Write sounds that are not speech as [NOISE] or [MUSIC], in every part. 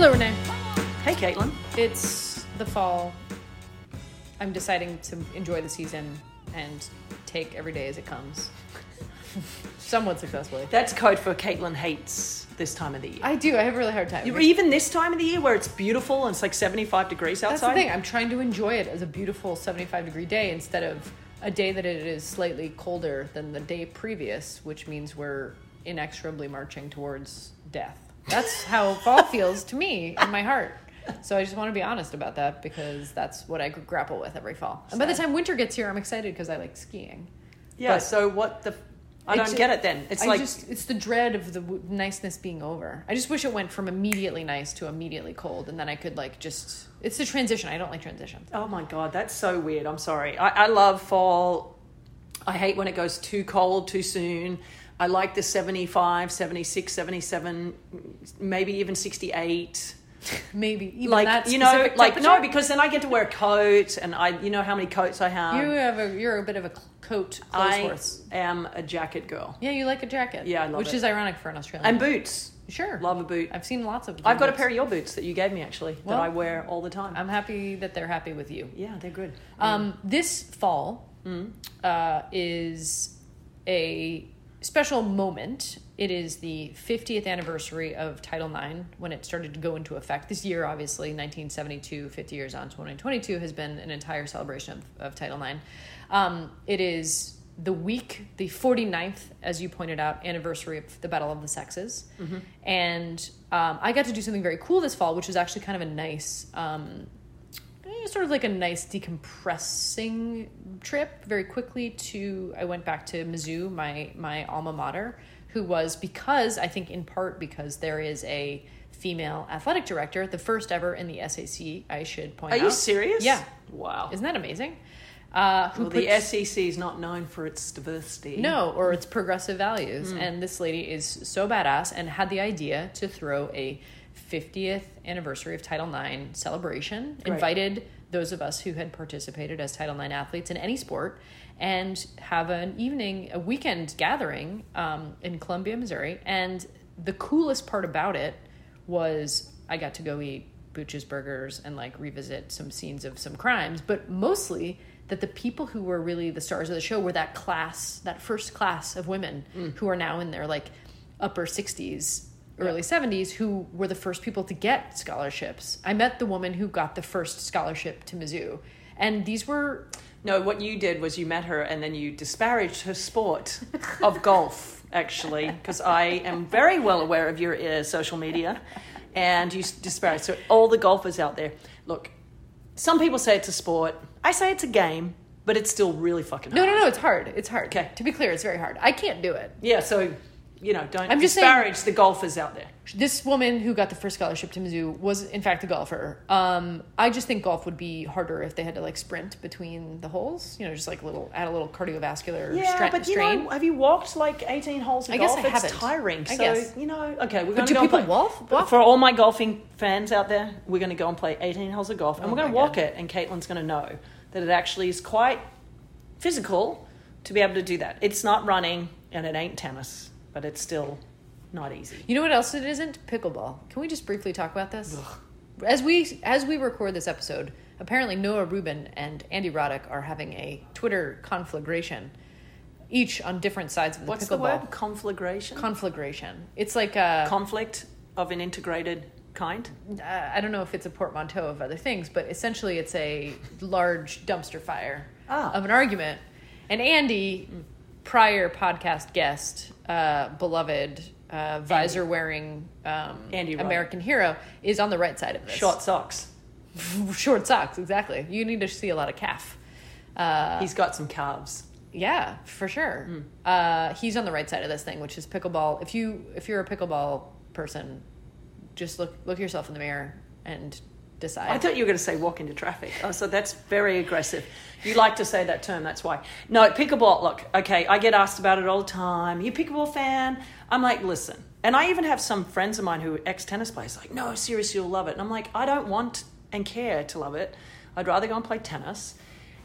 Hello, Renee. Hey, Caitlin. It's the fall. I'm deciding to enjoy the season and take every day as it comes. [LAUGHS] Somewhat successfully. That's code for Caitlin hates this time of the year. I do. I have a really hard time. Even this time of the year where it's beautiful and it's like 75 degrees That's outside. the thing. I'm trying to enjoy it as a beautiful 75 degree day instead of a day that it is slightly colder than the day previous, which means we're inexorably marching towards death. That's how fall feels to me in my heart. So I just want to be honest about that because that's what I grapple with every fall. And by the time winter gets here, I'm excited because I like skiing. Yeah, But- so what the. I don't get it then. It's I like. just it's the dread of the w- niceness being over. I just wish it went from immediately nice to immediately cold, and then I could like just. It's the transition. I don't like transitions. Oh my God, that's so weird. I'm sorry. I, I love fall. I hate when it goes too cold too soon. I like the 75, 76, 77, maybe even 68. Maybe even like you know like no because then i get to wear a coat and i you know how many coats i have you have a you're a bit of a coat i horse. am a jacket girl Yeah, you like a jacket. Yeah, I love which it. is ironic for an Australian. and boots sure, love a boot I've seen lots of. i've got a pair of your boots that you gave me actually Well, that i wear all the time I'm happy that they're happy with you. yeah they're good Um, this fall Mm. uh, is a special moment. It is the 50th anniversary of Title IX when it started to go into effect. This year, obviously, 1972, 50 years on, 2022, has been an entire celebration of, of Title IX. Um, it is the week, the 49th, as you pointed out, anniversary of the Battle of the Sexes. And um, I got to do something very cool this fall, which was actually kind of a nice um, sort of like a nice decompressing trip very quickly to i went back to mizzou my my alma mater who was because i think in part because there is a female athletic director the first ever in the SEC i should point are out. Are you serious? Yeah. Wow. Isn't that amazing? Uh, who well, the puts- sec is not known for its diversity. No, or its progressive values. And this lady is so badass and had the idea to throw a 50th anniversary of Title IX celebration, Great. invited those of us who had participated as Title IX athletes in any sport, and have an evening, a weekend gathering um, in Columbia, Missouri. And the coolest part about it was I got to go eat Booches Burgers and like revisit some scenes of some crimes, but mostly that the people who were really the stars of the show were that class, that first class of women who are now in their like upper 60s, early 70s, who were the first people to get scholarships. I met the woman who got the first scholarship to Mizzou. And these were no what you did was you met her and then you disparaged her sport of [LAUGHS] golf actually because i am very well aware of your uh, social media and you disparaged so all the golfers out there look some people say it's a sport i say it's a game but it's still really fucking No, no, no, it's hard. It's hard. Okay. To be clear, it's very hard. I can't do it. yeah so you know don't I'm just saying- the golfers out there This woman who got the first scholarship to Mizzou was, in fact, a golfer. Um, I just think golf would be harder if they had to like sprint between the holes. You know, just like a little add a little cardiovascular yeah but you strain. know have you walked like 18 holes of I guess golf I it's haven't. tiring I so guess. you know okay we're going to go and people walk? for all my golfing fans out there we're going to go and play 18 holes of golf and Oh we're going to walk God. it and caitlin's going to know that it actually is quite physical to be able to do that it's not running and it ain't tennis but it's still not easy You know what else it isn't? Pickleball. Can we just briefly talk about this? As we as we record this episode, apparently Noah Rubin and Andy Roddick are having a Twitter conflagration each on different sides of the What's the pickleball. word? Conflagration? Conflagration. It's like a. Conflict of an integrated kind? uh, I don't know if it's a portmanteau of other things, but essentially it's a large dumpster fire Ah. of an argument. And Andy, prior podcast guest, uh, beloved, uh, visor wearing um, Andy Roddick. American hero, is on the right side of this. Short socks. [LAUGHS] Short socks, exactly. You need to see a lot of calf. Uh, He's got some calves. yeah, for sure. Uh, he's on the right side of this thing, which is pickleball. If you if you're a pickleball person, just look look yourself in the mirror and decide. I thought you were going to say walk into traffic. Oh, so that's very aggressive. You like to say that term, that's why. No, pickleball, look, okay, I get asked about it all the time. You pickleball fan? I'm like, listen. And I even have some friends of mine who are ex tennis players, like, no, seriously, you'll love it. And I'm like, I don't want and care to love it. I'd rather go and play tennis.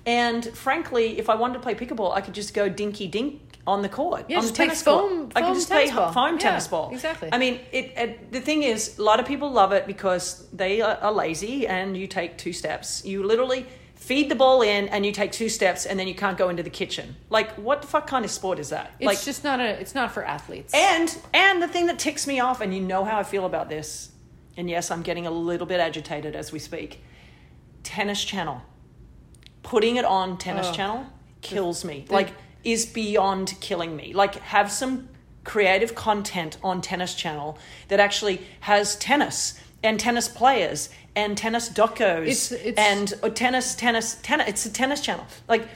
And frankly, if I wanted to play pickleball, I could just go dinky dink on the court. Yeah, on just the play tennis foam- court. I foam could just play ball. foam Yeah, tennis ball. exactly. I mean, it, it, the thing is, a lot of people love it because they are, are lazy and you take two steps. You literally feed the ball in and you take two steps and then you can't go into the kitchen. Like, what the fuck kind of sport is that? it's like, just not a. It's not for athletes. and and the thing that ticks me off, and you know how I feel about this, and yes, I'm getting a little bit agitated as we speak. Tennis Channel, putting it on Tennis Oh. Channel kills me. like, is beyond killing me. Like, have some creative content on Tennis Channel that actually has tennis and tennis players and tennis docos It's- it's- and uh, tennis, tennis, tennis. It's a tennis channel. Like,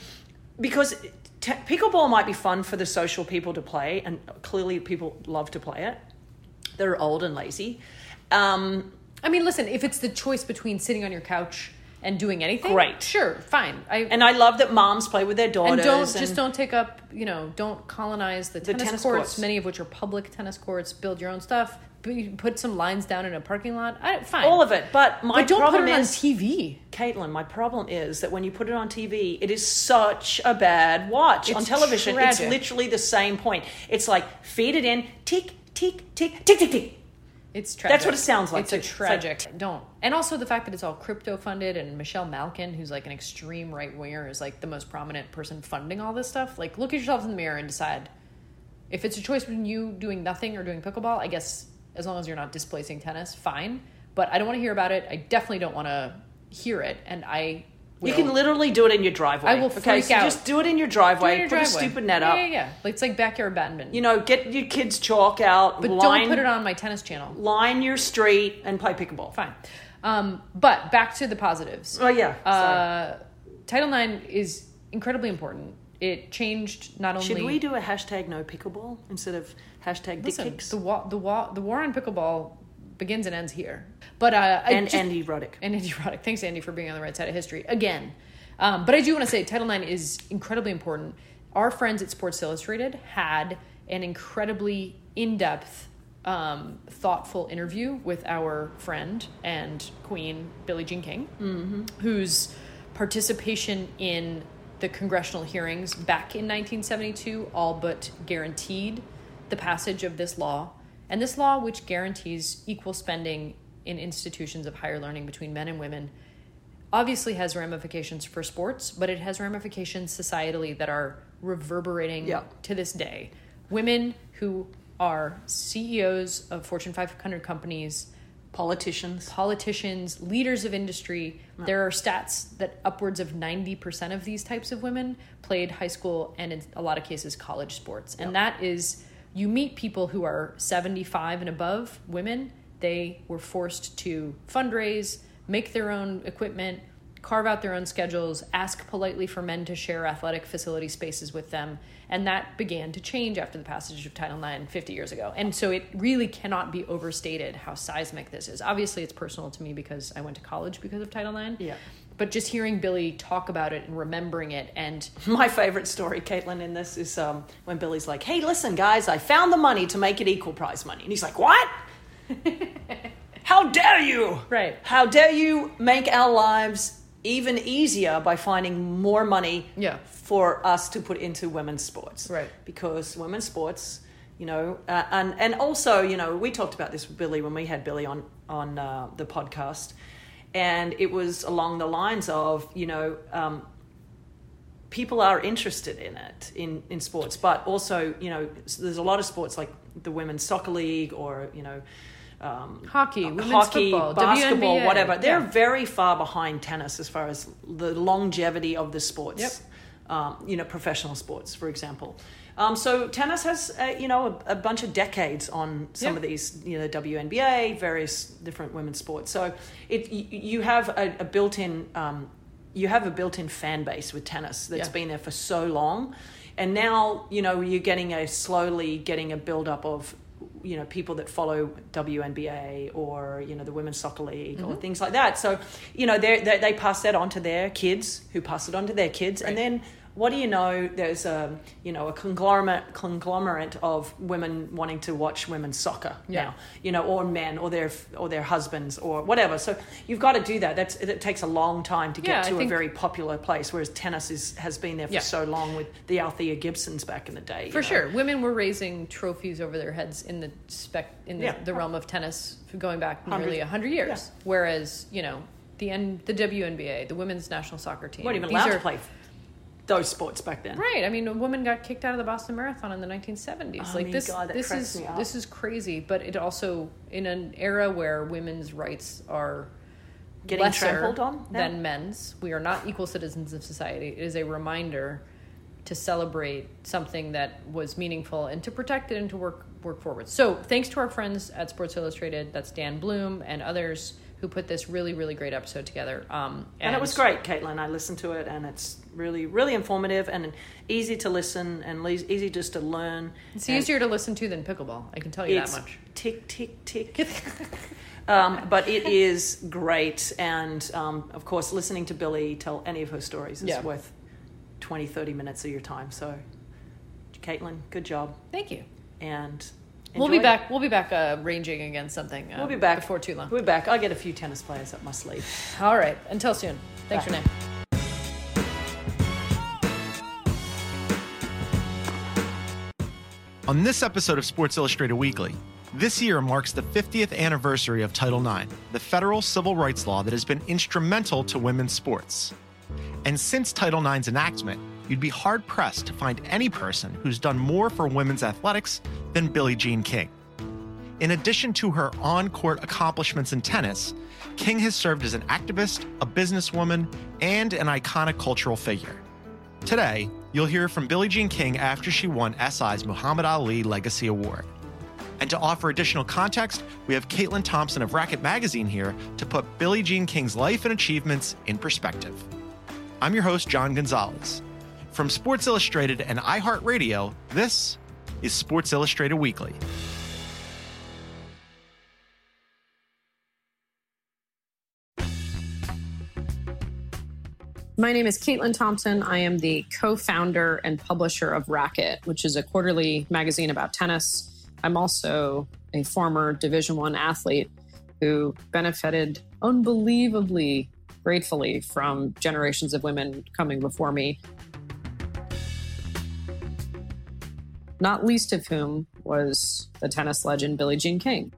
because t- pickleball might be fun for the social people to play, and clearly people love to play it. They're old and lazy. Um, I mean, listen, if it's the choice between sitting on your couch and doing anything, Great. sure, fine. I and I love that moms play with their daughters. and don't just don't take up. You know, don't colonize the, tennis, tennis courts, courts. Many of which are public tennis courts. Build your own stuff. Put some lines down in a parking lot. I, fine, all of it. But my But don't problem put it on is, TV. Caitlin, my problem is that when you put it on TV, it is such a bad watch. on It's television, it's literally the same point. It's like feed it in, tick, tick, tick, tick, tick, tick. It's tragic. That's what it sounds like. It's a It's like- tragic. Don't. And also the fact that it's all crypto funded and Michelle Malkin, who's like an extreme right winger, is like the most prominent person funding all this stuff. Like, look at yourself in the mirror and decide if it's a choice between you doing nothing or doing pickleball. I guess as long as you're not displacing tennis, fine. But I don't want to hear about it. I definitely don't want to hear it. And I. You can literally do it in your driveway. I will okay, so out. just do it in your driveway. in your put driveway. a stupid net yeah, up. Yeah, yeah. Like, it's like backyard badminton. You know, get your kids' chalk out, but line, don't put it on my tennis channel. line your street, and play pickleball. Fine. Um, but back to the positives. Oh yeah. Uh, Title IX is incredibly important. It changed not only Should we do a hashtag no pickleball instead of hashtag dick listen, kicks the war, the war, the war on pickleball begins and ends here. But uh, and just- Andy Roddick? and Andy Roddick. Thanks, Andy, for being on the right side of history again. Um, but I do want to say Title IX is incredibly important. Our friends at Sports Illustrated had an incredibly in depth, um, thoughtful interview with our friend and queen, Billie Jean King, whose participation in the congressional hearings back in 1972 all but guaranteed the passage of this law. And this law, which guarantees equal spending in institutions of higher learning between men and women, obviously has ramifications for sports, but it has ramifications societally that are reverberating Yeah. to this day. Women who are CEOs of Fortune 500 companies, Politicians. politicians, leaders of industry. There are stats that upwards of 90% of these types of women played high school and in a lot of cases college sports. And that is you meet people who are 75 and above women, they were forced to fundraise, make their own equipment, carve out their own schedules, ask politely for men to share athletic facility spaces with them. And that began to change after the passage of Title IX 50 years ago. And so it really cannot be overstated how seismic this is. Obviously, it's personal to me because I went to college because of Title IX. Yeah. But just hearing Billie talk about it and remembering it and [LAUGHS] My favorite story, Caitlin, in this is um, when Billie's like, "Hey, listen, guys, I found the money to make it equal prize money," and he's like, "What? [LAUGHS] How dare you? Right. How dare you make our lives even easier by finding more money Yeah. for us to put into women's sports? Right. Because women's sports, you know, uh, and and also, you know, we talked about this with Billie when we had Billie on on uh, the podcast, and it was along the lines of, you know. Um, people are interested in it in in sports, but also you know there's a lot of sports like the women's soccer league or you know. Um, Hockey, women's hockey, football, basketball, WNBA. whatever. They're Yeah. very far behind tennis as far as the longevity of the sports. Yep. Um, you know, professional sports, for example. Um, so tennis has, uh, you know, a, a bunch of decades on some Yep. of these, you know, WNBA, various different women's sports. So it you, you have a, a built-in um, you have a built-in fan base with tennis that's Yeah. been there for so long, and now you know you're getting a slowly getting a build-up of you know people that follow WNBA or you know the women's soccer league Mm-hmm. or things like that. So you know they they they pass that on to their kids, who pass it on to their kids, and then what do you know? There's a you know a conglomerate conglomerate of women wanting to watch women's soccer Yeah. now, you know, or men or their or their husbands or whatever. So you've got to do that. That's it takes a long time to get Yeah, I to a think- very popular place, whereas tennis is has been there for Yeah. so long with the Althea Gibsons back in the day. For know. sure, women were raising trophies over their heads in the spec in the, the realm of tennis going back nearly a hundred years. Whereas you know the N, the WNBA, the women's national soccer team, weren't even allowed are- to play those sports back then. Right. I mean, a woman got kicked out of the Boston Marathon in the 1970s. Oh, like this, God, this is this is crazy. But it also in an era where women's rights are Getting lesser trampled on now? than men's. We are not equal citizens of society. It is a reminder to celebrate something that was meaningful and to protect it and to work work forward. So thanks to our friends at Sports Illustrated, that's Dan Bloom and others who put this really really great episode together. Um, And it was great, Caitlin. I listened to it, and it's really, really informative and easy to listen and le- easy just to learn. It's And easier to listen to than pickleball. I can tell you that much. Tick, tick, tick. [LAUGHS] um, but it is great, and um, of course, listening to Billie tell any of her stories is Yeah. worth 20, 30 minutes of your time. So, Caitlin, good job, Thank you. and We'll be back. We'll be back uh, ranging against something. Uh, We'll be back before too long. We'll be back. I'll get a few tennis players up my sleeve. All right. Until soon. Thanks, Bye. Renee. On this episode of Sports Illustrated Weekly, this year marks the 50th anniversary of Title IX, the federal civil rights law that has been instrumental to women's sports. And since Title IX's enactment, you'd be hard pressed to find any person who's done more for women's athletics than Billie Jean King. In addition to her on court accomplishments in tennis, King has served as an activist, a businesswoman, and an iconic cultural figure. Today, you'll hear from Billie Jean King after she won SI's Muhammad Ali Legacy Award. And to offer additional context, we have Caitlin Thompson of Racket Magazine here to put Billie Jean King's life and achievements in perspective. I'm your host, John Gonzalez. From Sports Illustrated and iHeartRadio, this is Sports Illustrated Weekly. My name is Caitlin Thompson. I am the co founder and publisher of Racket, which is a quarterly magazine about tennis. I'm also a former Division One athlete who benefited unbelievably gratefully from generations of women coming before me. Not least of whom was the tennis legend Billie Jean King.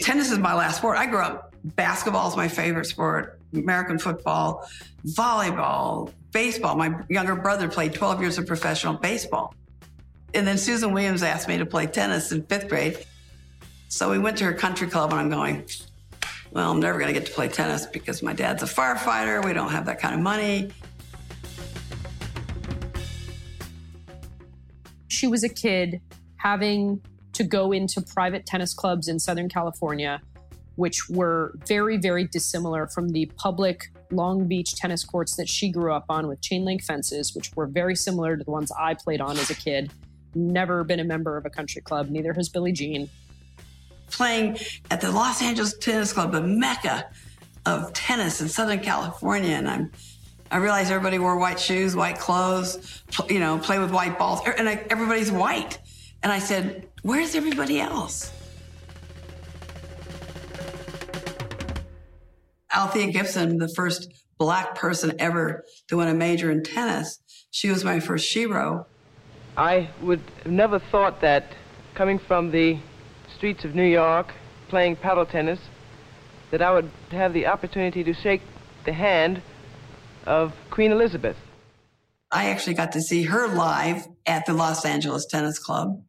tennis is my last sport. I grew up, basketball is my favorite sport, American football, volleyball, baseball. My younger brother played 12 years of professional baseball. And then Susan Williams asked me to play tennis in fifth grade. So we went to her country club, and I'm going, well, I'm never going to get to play tennis because my dad's a firefighter. We don't have that kind of money. She was a kid having to go into private tennis clubs in Southern California, which were very, very dissimilar from the public Long Beach tennis courts that she grew up on with chain link fences, which were very similar to the ones I played on as a kid. Never been a member of a country club, neither has Billie Jean. Playing at the Los Angeles Tennis Club, the mecca of tennis in Southern California, and I'm I realized everybody wore white shoes, white clothes, you know, play with white balls, er, and I, everybody's white. And I said, "Where's everybody else?" Althea Gibson, the first black person ever to win a major in tennis, she was my first shero. I would have never thought that coming from the streets of New York, playing paddle tennis, that I would have the opportunity to shake the hand of Queen Elizabeth. I actually got to see her live at the Los Angeles Tennis Club.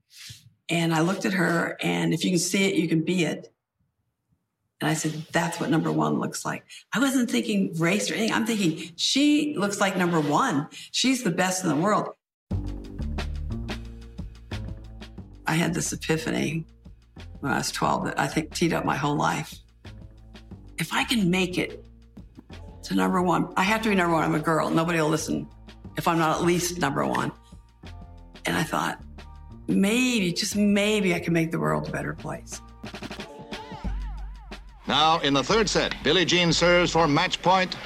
And I looked at her, and if you can see it, you can be it. And I said, that's what number one looks like. I wasn't thinking race or anything. I'm thinking she looks like number one. She's the best in the world. I had this epiphany when I was 12 that I think teed up my whole life. If I can make it to number one, I have to be number one. I'm a girl. Nobody will listen if I'm not at least number one. And I thought, maybe, just maybe I can make the world a better place. Now, in the third set, Billie Jean serves for match point.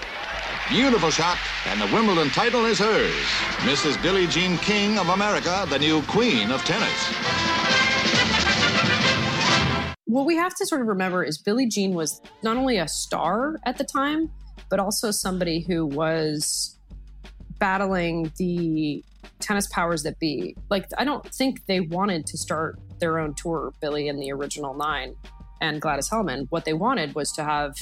Beautiful shot, and the Wimbledon title is hers. Mrs. Billie Jean King of America, the new queen of tennis. What we have to sort of remember is Billie Jean was not only a star at the time, but also somebody who was battling the tennis powers that be. Like, I don't think they wanted to start their own tour, Billie and the original nine and Gladys Heldman. What they wanted was to have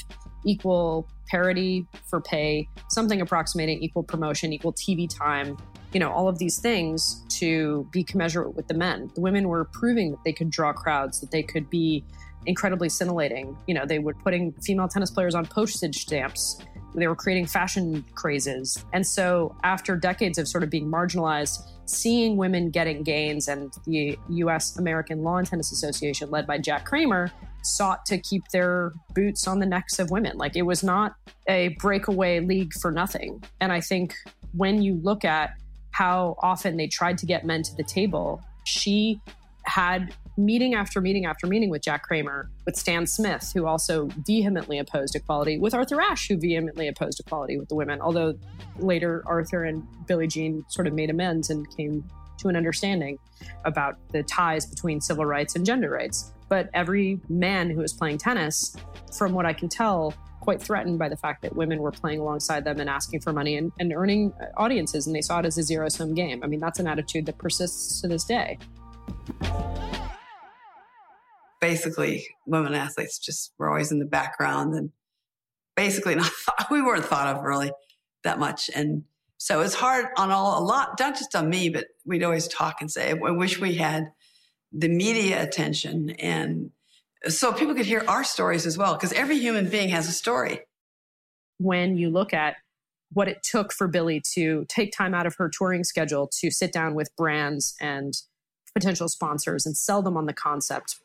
equal parity for pay, something approximating equal promotion, equal TV time, you know, all of these things to be commensurate with the men. The women were proving that they could draw crowds, that they could be incredibly scintillating. You know, they were putting female tennis players on postage stamps. They were creating fashion crazes. And so, after decades of sort of being marginalized, seeing women getting gains and the US American Lawn Tennis Association, led by Jack Kramer, sought to keep their boots on the necks of women. Like it was not a breakaway league for nothing. And I think when you look at how often they tried to get men to the table, she had meeting after meeting after meeting with Jack Kramer, with Stan Smith, who also vehemently opposed equality, with Arthur Ashe, who vehemently opposed equality with the women. Although later Arthur and Billie Jean sort of made amends and came to an understanding about the ties between civil rights and gender rights. But every man who was playing tennis, from what I can tell, quite threatened by the fact that women were playing alongside them and asking for money and, and earning uh, audiences, and they saw it as a zero sum game. I mean, that's an attitude that persists to this day. Basically, women athletes just were always in the background and basically [LAUGHS] not we weren't thought of really that much. And so it's hard on all a lot, not just on me, but we'd always talk and say, I wish we had the media attention and so people could hear our stories as well because every human being has a story when you look at what it took for billie to take time out of her touring schedule to sit down with brands and potential sponsors and sell them on the concept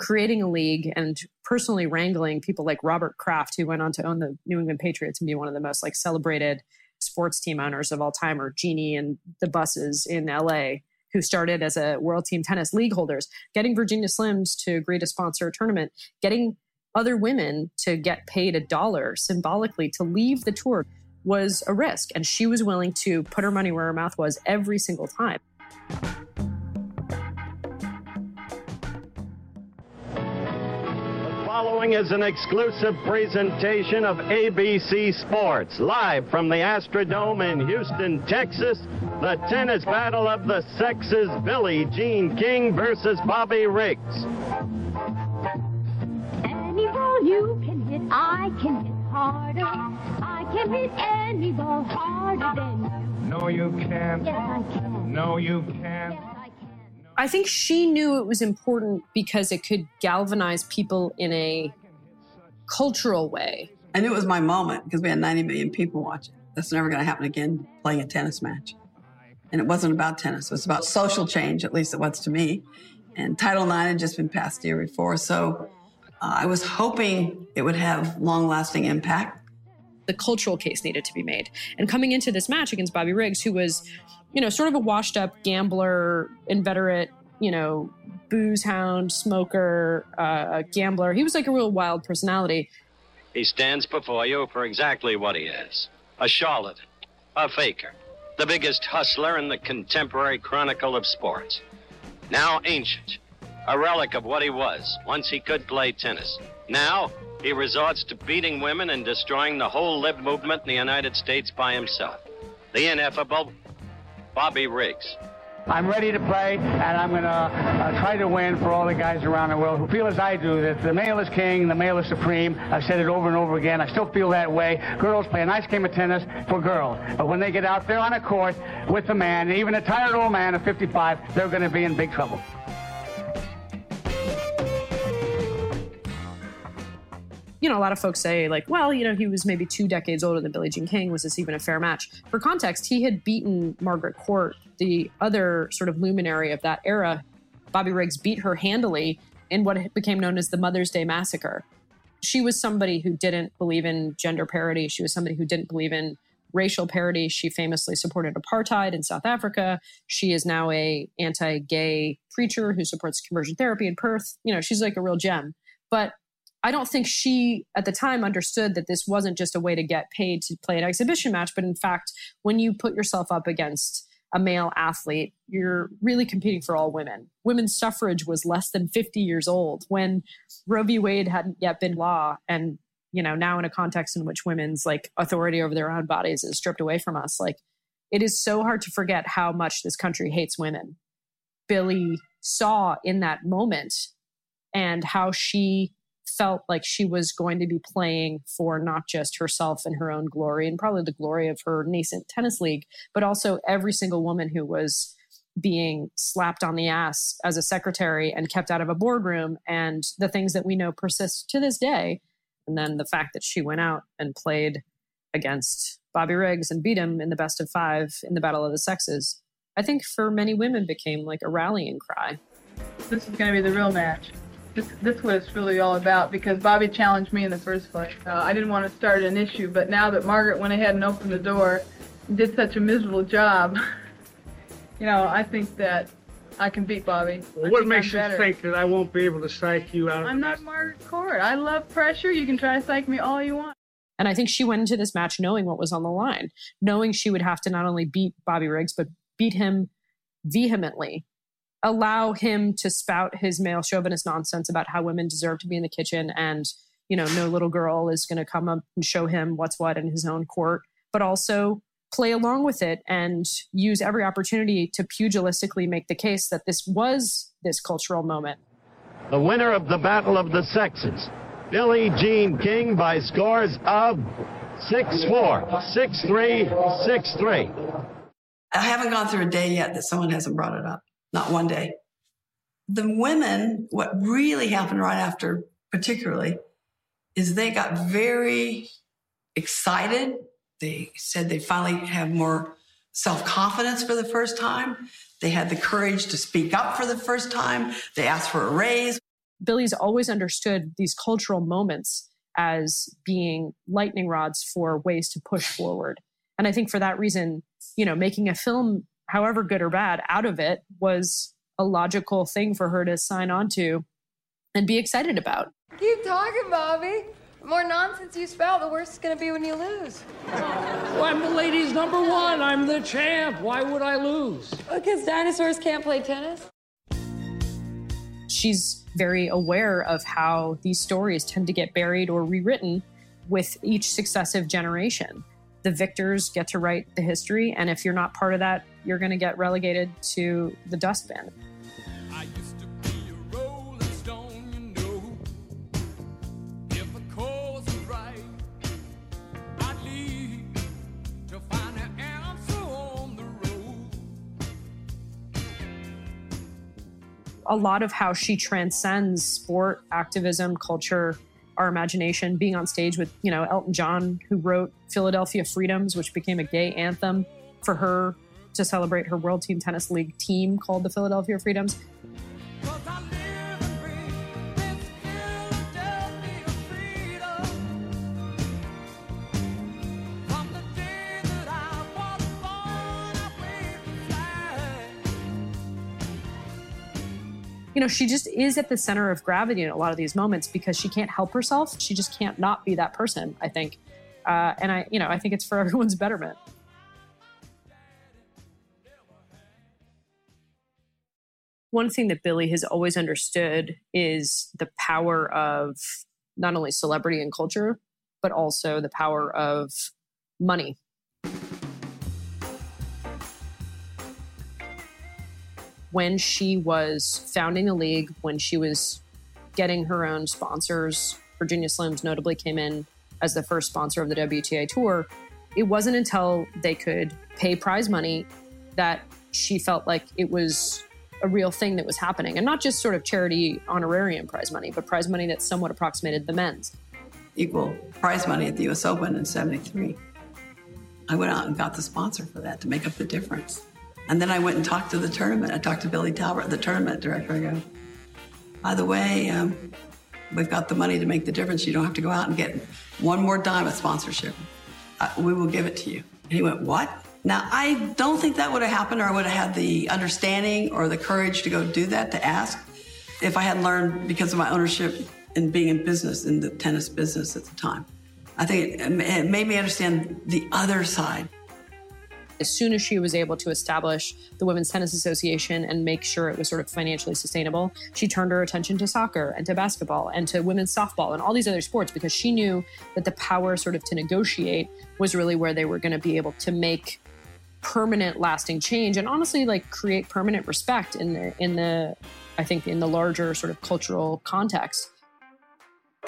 creating a league and personally wrangling people like robert kraft who went on to own the new england patriots and be one of the most like celebrated sports team owners of all time or Jeanie and the Busses in la who started as a World Team Tennis League holders, getting Virginia Slims to agree to sponsor a tournament, getting other women to get paid a dollar symbolically to leave the tour was a risk. And she was willing to put her money where her mouth was every single time. Following is an exclusive presentation of ABC Sports, live from the Astrodome in Houston, Texas. The tennis battle of the sexes, Billie Jean King versus Bobby Riggs. Any ball you can hit, I can hit harder. I can hit any ball harder than you. No, you can't. Yes, I can. No, you can't. Yes, I think she knew it was important because it could galvanize people in a cultural way. I knew it was my moment because we had 90 million people watching. That's never going to happen again playing a tennis match. And it wasn't about tennis, it was about social change, at least it was to me. And Title IX had just been passed the year before. So uh, I was hoping it would have long lasting impact. The cultural case needed to be made. And coming into this match against Bobby Riggs, who was, you know, sort of a washed up gambler, inveterate, you know, booze hound, smoker, uh, gambler. He was like a real wild personality. He stands before you for exactly what he is a charlatan, a faker, the biggest hustler in the contemporary chronicle of sports. Now ancient, a relic of what he was once he could play tennis. Now he resorts to beating women and destroying the whole lib movement in the United States by himself. The ineffable Bobby Riggs. I'm ready to play, and I'm going to uh, try to win for all the guys around the world who feel as I do that the male is king, the male is supreme. I've said it over and over again. I still feel that way. Girls play a nice game of tennis for girls, but when they get out there on a court with a man, even a tired old man of 55, they're going to be in big trouble. You know, a lot of folks say, like, well, you know, he was maybe two decades older than Billie Jean King. Was this even a fair match? For context, he had beaten Margaret Court, the other sort of luminary of that era. Bobby Riggs beat her handily in what became known as the Mother's Day Massacre. She was somebody who didn't believe in gender parity. She was somebody who didn't believe in racial parity. She famously supported apartheid in South Africa. She is now a anti-gay preacher who supports conversion therapy in Perth. You know, she's like a real gem. But I don't think she at the time understood that this wasn't just a way to get paid to play an exhibition match, but in fact, when you put yourself up against a male athlete, you're really competing for all women. Women's suffrage was less than 50 years old when Roe v. Wade hadn't yet been law. And, you know, now in a context in which women's like authority over their own bodies is stripped away from us, like it is so hard to forget how much this country hates women. Billie saw in that moment and how she felt like she was going to be playing for not just herself and her own glory and probably the glory of her nascent tennis league, but also every single woman who was being slapped on the ass as a secretary and kept out of a boardroom and the things that we know persist to this day. And then the fact that she went out and played against Bobby Riggs and beat him in the best of five in the Battle of the Sexes, I think for many women became like a rallying cry. This is going to be the real match this, this is what it's really all about because Bobby challenged me in the first place. Uh, I didn't want to start an issue, but now that Margaret went ahead and opened the door and did such a miserable job, [LAUGHS] you know, I think that I can beat Bobby. Well, what makes you think that I won't be able to psych you out? I'm not Margaret Court. I love pressure. You can try to psych me all you want. And I think she went into this match knowing what was on the line, knowing she would have to not only beat Bobby Riggs, but beat him vehemently allow him to spout his male chauvinist nonsense about how women deserve to be in the kitchen and you know no little girl is going to come up and show him what's what in his own court but also play along with it and use every opportunity to pugilistically make the case that this was this cultural moment. The winner of the battle of the sexes billie jean king by scores of 6-4 6-3 6-3 i haven't gone through a day yet that someone hasn't brought it up not one day. The women, what really happened right after, particularly, is they got very excited. They said they finally have more self confidence for the first time. They had the courage to speak up for the first time. They asked for a raise. Billie's always understood these cultural moments as being lightning rods for ways to push forward. And I think for that reason, you know, making a film however good or bad, out of it was a logical thing for her to sign on to and be excited about. Keep talking, Bobby. The more nonsense you spout, the worse it's going to be when you lose. Well, I'm the ladies' number one. I'm the champ. Why would I lose? Because dinosaurs can't play tennis. She's very aware of how these stories tend to get buried or rewritten with each successive generation the victors get to write the history. And if you're not part of that, you're going to get relegated to the dustbin. a lot of how she transcends sport, activism, culture, our imagination, being on stage with, you know, Elton John, who wrote Philadelphia Freedoms, which became a gay anthem for her to celebrate her World Team Tennis League team called the Philadelphia Freedoms. You know, she just is at the center of gravity in a lot of these moments because she can't help herself. She just can't not be that person, I think. Uh, and I, you know, I think it's for [LAUGHS] everyone's betterment. One thing that Billie has always understood is the power of not only celebrity and culture, but also the power of money when she was founding the league, when she was getting her own sponsors, Virginia Slims notably came in as the first sponsor of the WTA Tour. It wasn't until they could pay prize money that she felt like it was a real thing that was happening. And not just sort of charity honorarium prize money, but prize money that somewhat approximated the men's. Equal prize money at the US Open in 73. I went out and got the sponsor for that to make up the difference. And then I went and talked to the tournament. I talked to Billy Talbert, the tournament director. I go, by the way, um, we've got the money to make the difference. You don't have to go out and get one more dime of sponsorship. Uh, we will give it to you. And he went, What? Now, I don't think that would have happened or I would have had the understanding or the courage to go do that, to ask, if I had learned because of my ownership and being in business, in the tennis business at the time. I think it, it made me understand the other side as soon as she was able to establish the Women's Tennis Association and make sure it was sort of financially sustainable, she turned her attention to soccer and to basketball and to women's softball and all these other sports because she knew that the power sort of to negotiate was really where they were going to be able to make permanent lasting change and honestly like create permanent respect in the in the I think in the larger sort of cultural context.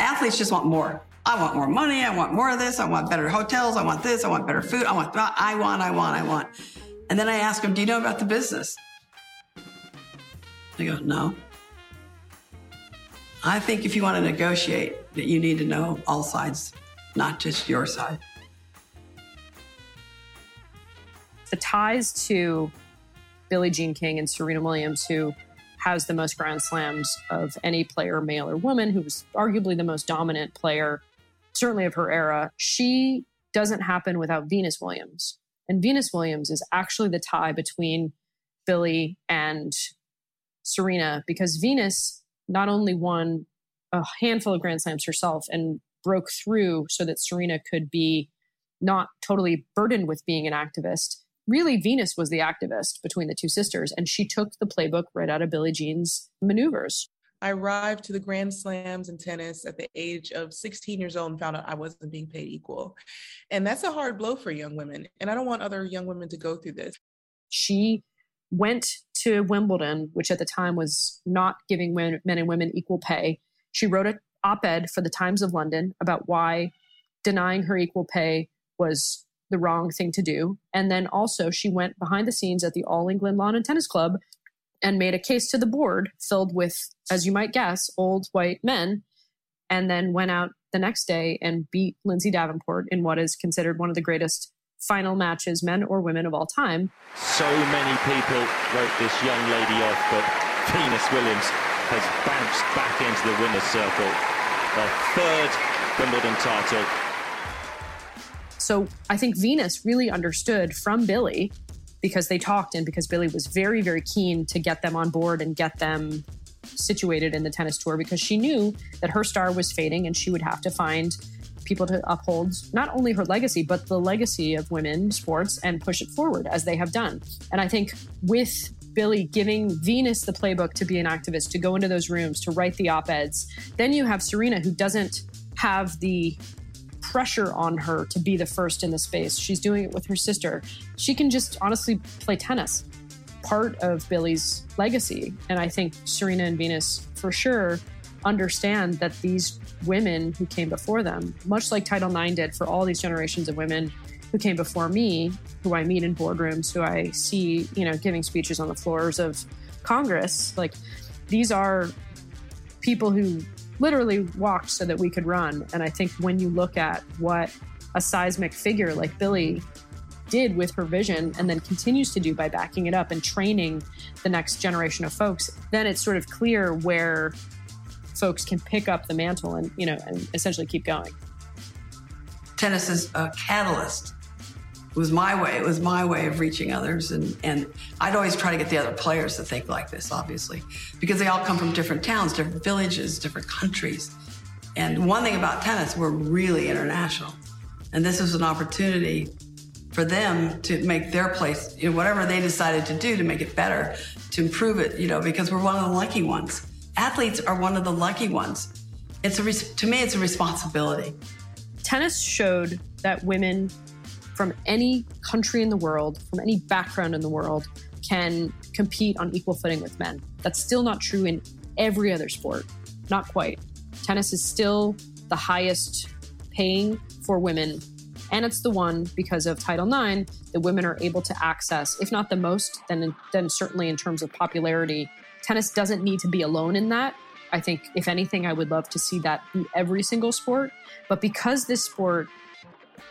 Athletes just want more. I want more money. I want more of this. I want better hotels. I want this. I want better food. I want, I want, I want, I want. And then I ask them, Do you know about the business? They go, No. I think if you want to negotiate, that you need to know all sides, not just your side. The ties to Billie Jean King and Serena Williams, who has the most Grand Slams of any player, male or woman, who was arguably the most dominant player certainly of her era, she doesn't happen without Venus Williams. And Venus Williams is actually the tie between Billie and Serena because Venus not only won a handful of Grand Slams herself and broke through so that Serena could be not totally burdened with being an activist. Really, Venus was the activist between the two sisters, and she took the playbook right out of Billie Jean's maneuvers. I arrived to the Grand Slams in tennis at the age of 16 years old and found out I wasn't being paid equal. And that's a hard blow for young women. And I don't want other young women to go through this. She went to Wimbledon, which at the time was not giving men, and women equal pay. She wrote an op ed for the Times of London about why denying her equal pay was the wrong thing to do. And then also, she went behind the scenes at the All England Lawn and Tennis Club and made a case to the board filled with, as you might guess, old white men, and then went out the next day and beat Lindsay Davenport in what is considered one of the greatest final matches, men or women of all time. So many people wrote this young lady off, but Venus Williams has bounced back into the winner's circle. Her third Wimbledon title. So I think Venus really understood from Billie because they talked and because Billie was very, very keen to get them on board and get them situated in the tennis tour because she knew that her star was fading and she would have to find people to uphold not only her legacy, but the legacy of women sports and push it forward as they have done. And I think with Billie giving Venus the playbook to be an activist, to go into those rooms, to write the op eds, then you have Serena who doesn't have the pressure on her to be the first in the space. She's doing it with her sister. She can just honestly play tennis. Part of Billie's legacy. And I think Serena and Venus, for sure, understand that these women who came before them, much like Title IX did for all these generations of women who came before me, who I meet in boardrooms, who I see, you know, giving speeches on the floors of Congress, like these are people who literally walked so that we could run. And I think when you look at what a seismic figure like Billie did with her vision and then continues to do by backing it up and training the next generation of folks, then it's sort of clear where folks can pick up the mantle and, you know, and essentially keep going. Tennis is a catalyst it was my way. It was my way of reaching others. And, and I'd always try to get the other players to think like this, obviously, because they all come from different towns, different villages, different countries. And one thing about tennis, we're really international. And this was an opportunity for them to make their place, you know, whatever they decided to do to make it better, to improve it, you know, because we're one of the lucky ones. Athletes are one of the lucky ones. It's a, to me, it's a responsibility. Tennis showed that women from any country in the world, from any background in the world, can compete on equal footing with men. That's still not true in every other sport. Not quite. Tennis is still the highest paying for women. And it's the one because of Title IX that women are able to access, if not the most, then, then certainly in terms of popularity. Tennis doesn't need to be alone in that. I think, if anything, I would love to see that be every single sport. But because this sport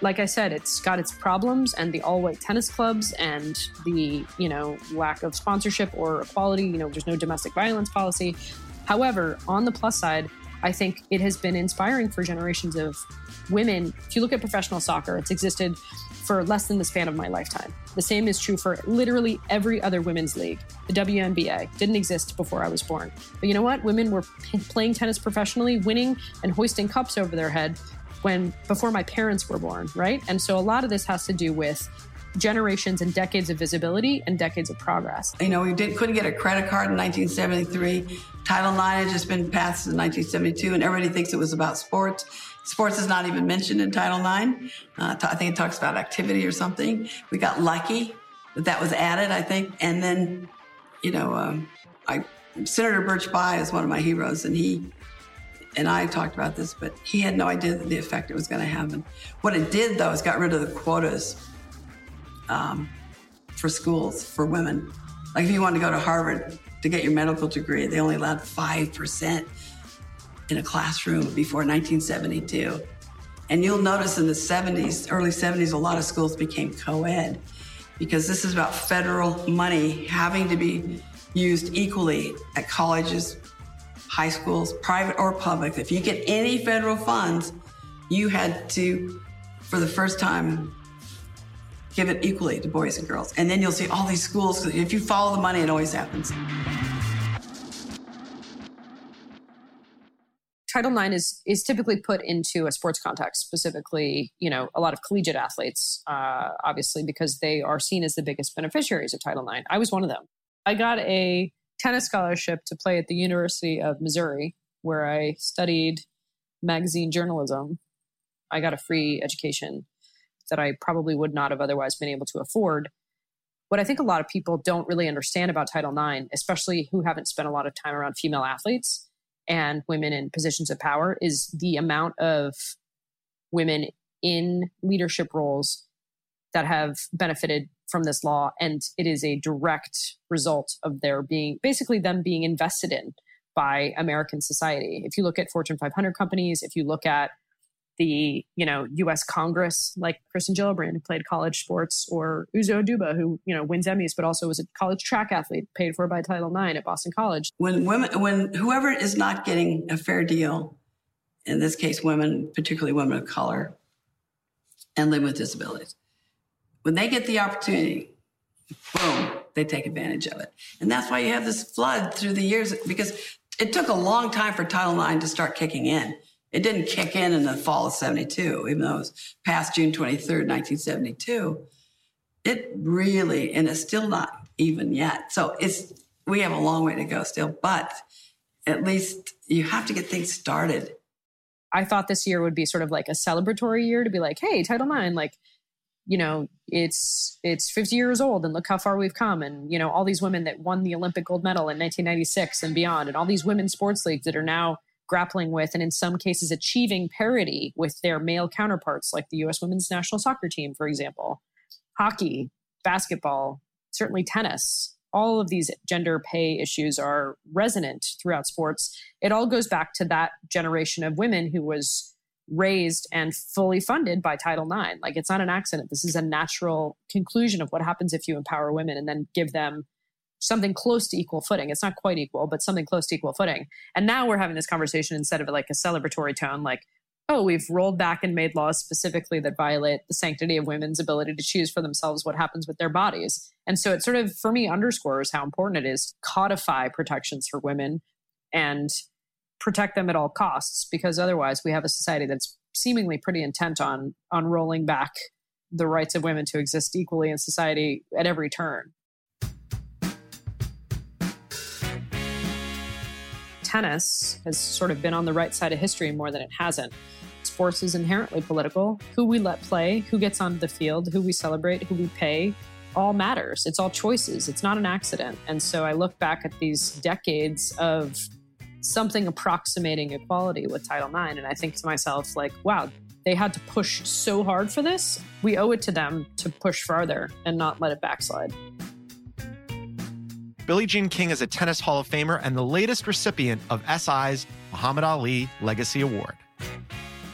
like I said, it's got its problems, and the all-white tennis clubs and the you know lack of sponsorship or equality. You know, there's no domestic violence policy. However, on the plus side, I think it has been inspiring for generations of women. If you look at professional soccer, it's existed for less than the span of my lifetime. The same is true for literally every other women's league. The WNBA didn't exist before I was born. But you know what? Women were p- playing tennis professionally, winning and hoisting cups over their head when before my parents were born, right? And so a lot of this has to do with generations and decades of visibility and decades of progress. You know, we did, couldn't get a credit card in 1973. Title IX had just been passed in 1972, and everybody thinks it was about sports. Sports is not even mentioned in Title IX. Uh, I think it talks about activity or something. We got lucky that that was added, I think. And then, you know, um, I, Senator Birch Bayh is one of my heroes, and he and I talked about this, but he had no idea the effect it was going to have. And what it did, though, is got rid of the quotas um, for schools for women. Like if you wanted to go to Harvard to get your medical degree, they only allowed 5% in a classroom before 1972. And you'll notice in the 70s, early 70s, a lot of schools became co ed because this is about federal money having to be used equally at colleges, high schools, private or public. If you get any federal funds, you had to, for the first time, give it equally to boys and girls. And then you'll see all these schools, if you follow the money, it always happens. Title IX is is typically put into a sports context, specifically, you know, a lot of collegiate athletes, uh, obviously, because they are seen as the biggest beneficiaries of Title IX. I was one of them. I got a tennis scholarship to play at the University of Missouri, where I studied magazine journalism. I got a free education that I probably would not have otherwise been able to afford. What I think a lot of people don't really understand about Title IX, especially who haven't spent a lot of time around female athletes and women in positions of power, is the amount of women in leadership roles that have benefited from this law. And it is a direct result of their being basically them being invested in by American society. If you look at Fortune 500 companies, if you look at the you know U.S. Congress, like Kirsten Gillibrand, who played college sports, or Uzo Aduba, who you know wins Emmys, but also was a college track athlete, paid for by Title IX at Boston College. When women, when whoever is not getting a fair deal, in this case, women, particularly women of color, and live with disabilities, when they get the opportunity, boom, they take advantage of it. And that's why you have this flood through the years because it took a long time for Title IX to start kicking in. It didn't kick in in the fall of 72, even though it was past June 23rd, 1972. It really, and it's still not even yet. So it's, we have a long way to go still, but at least you have to get things started. I thought this year would be sort of like a celebratory year to be like, hey, Title IX, like you know it's it's 50 years old and look how far we've come. And you know all these women that won the olympic gold medal in 1996 and beyond and all these women's sports leagues that are now grappling with and in some cases achieving parity with their male counterparts like the US women's national soccer team for example. Hockey basketball certainly tennis all of these gender pay issues are resonant throughout sports. It all goes back to that generation of women who was raised and fully funded by Title IX. Like it's not an accident. This is a natural conclusion of what happens if you empower women and then give them something close to equal footing. It's not quite equal, but something close to equal footing. And now we're having this conversation instead of like a celebratory tone, like, oh, we've rolled back and made laws specifically that violate the sanctity of women's ability to choose for themselves what happens with their bodies. And so it sort of, for me, underscores how important it is to codify protections for women and protect them at all costs because otherwise we have a society that's seemingly pretty intent on on rolling back the rights of women to exist equally in society at every turn. Tennis has sort of been on the right side of history more than it hasn't. Sports is inherently political. Who we let play, who gets onto the field, who we celebrate, who we pay, all matters. It's all choices. It's not an accident. And so I look back at these decades of something approximating equality with Title IX, and I think to myself, like, wow, they had to push so hard for this. We owe it to them to push farther and not let it backslide. Billie Jean King is a tennis Hall of Famer and the latest recipient of SI's Muhammad Ali Legacy Award.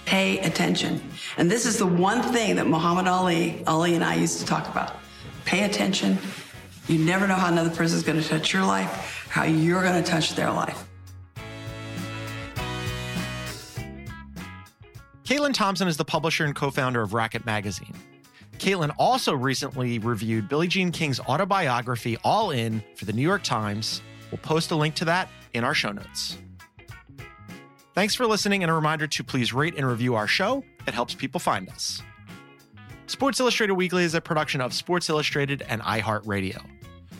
Pay attention. And this is the one thing that Muhammad Ali, Ali and I used to talk about. Pay attention. You never know how another person is going to touch your life, how you're going to touch their life. Caitlin Thompson is the publisher and co founder of Racket Magazine. Caitlin also recently reviewed Billie Jean King's autobiography, All In, for the New York Times. We'll post a link to that in our show notes. Thanks for listening, and a reminder to please rate and review our show. It helps people find us. Sports Illustrated Weekly is a production of Sports Illustrated and iHeartRadio.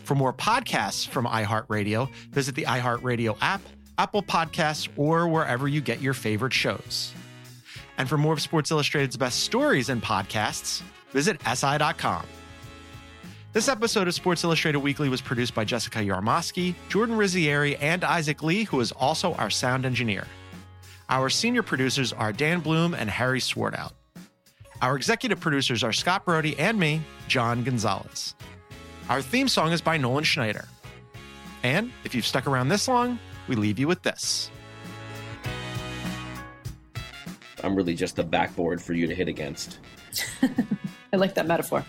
For more podcasts from iHeartRadio, visit the iHeartRadio app, Apple Podcasts, or wherever you get your favorite shows. And for more of Sports Illustrated's best stories and podcasts, visit SI.com. This episode of Sports Illustrated Weekly was produced by Jessica Yarmosky, Jordan Rizzieri, and Isaac Lee, who is also our sound engineer. Our senior producers are Dan Bloom and Harry Swartout. Our executive producers are Scott Brody and me, John Gonzalez. Our theme song is by Nolan Schneider. And if you've stuck around this long, we leave you with this. I'm really just a backboard for you to hit against. [LAUGHS] I like that metaphor.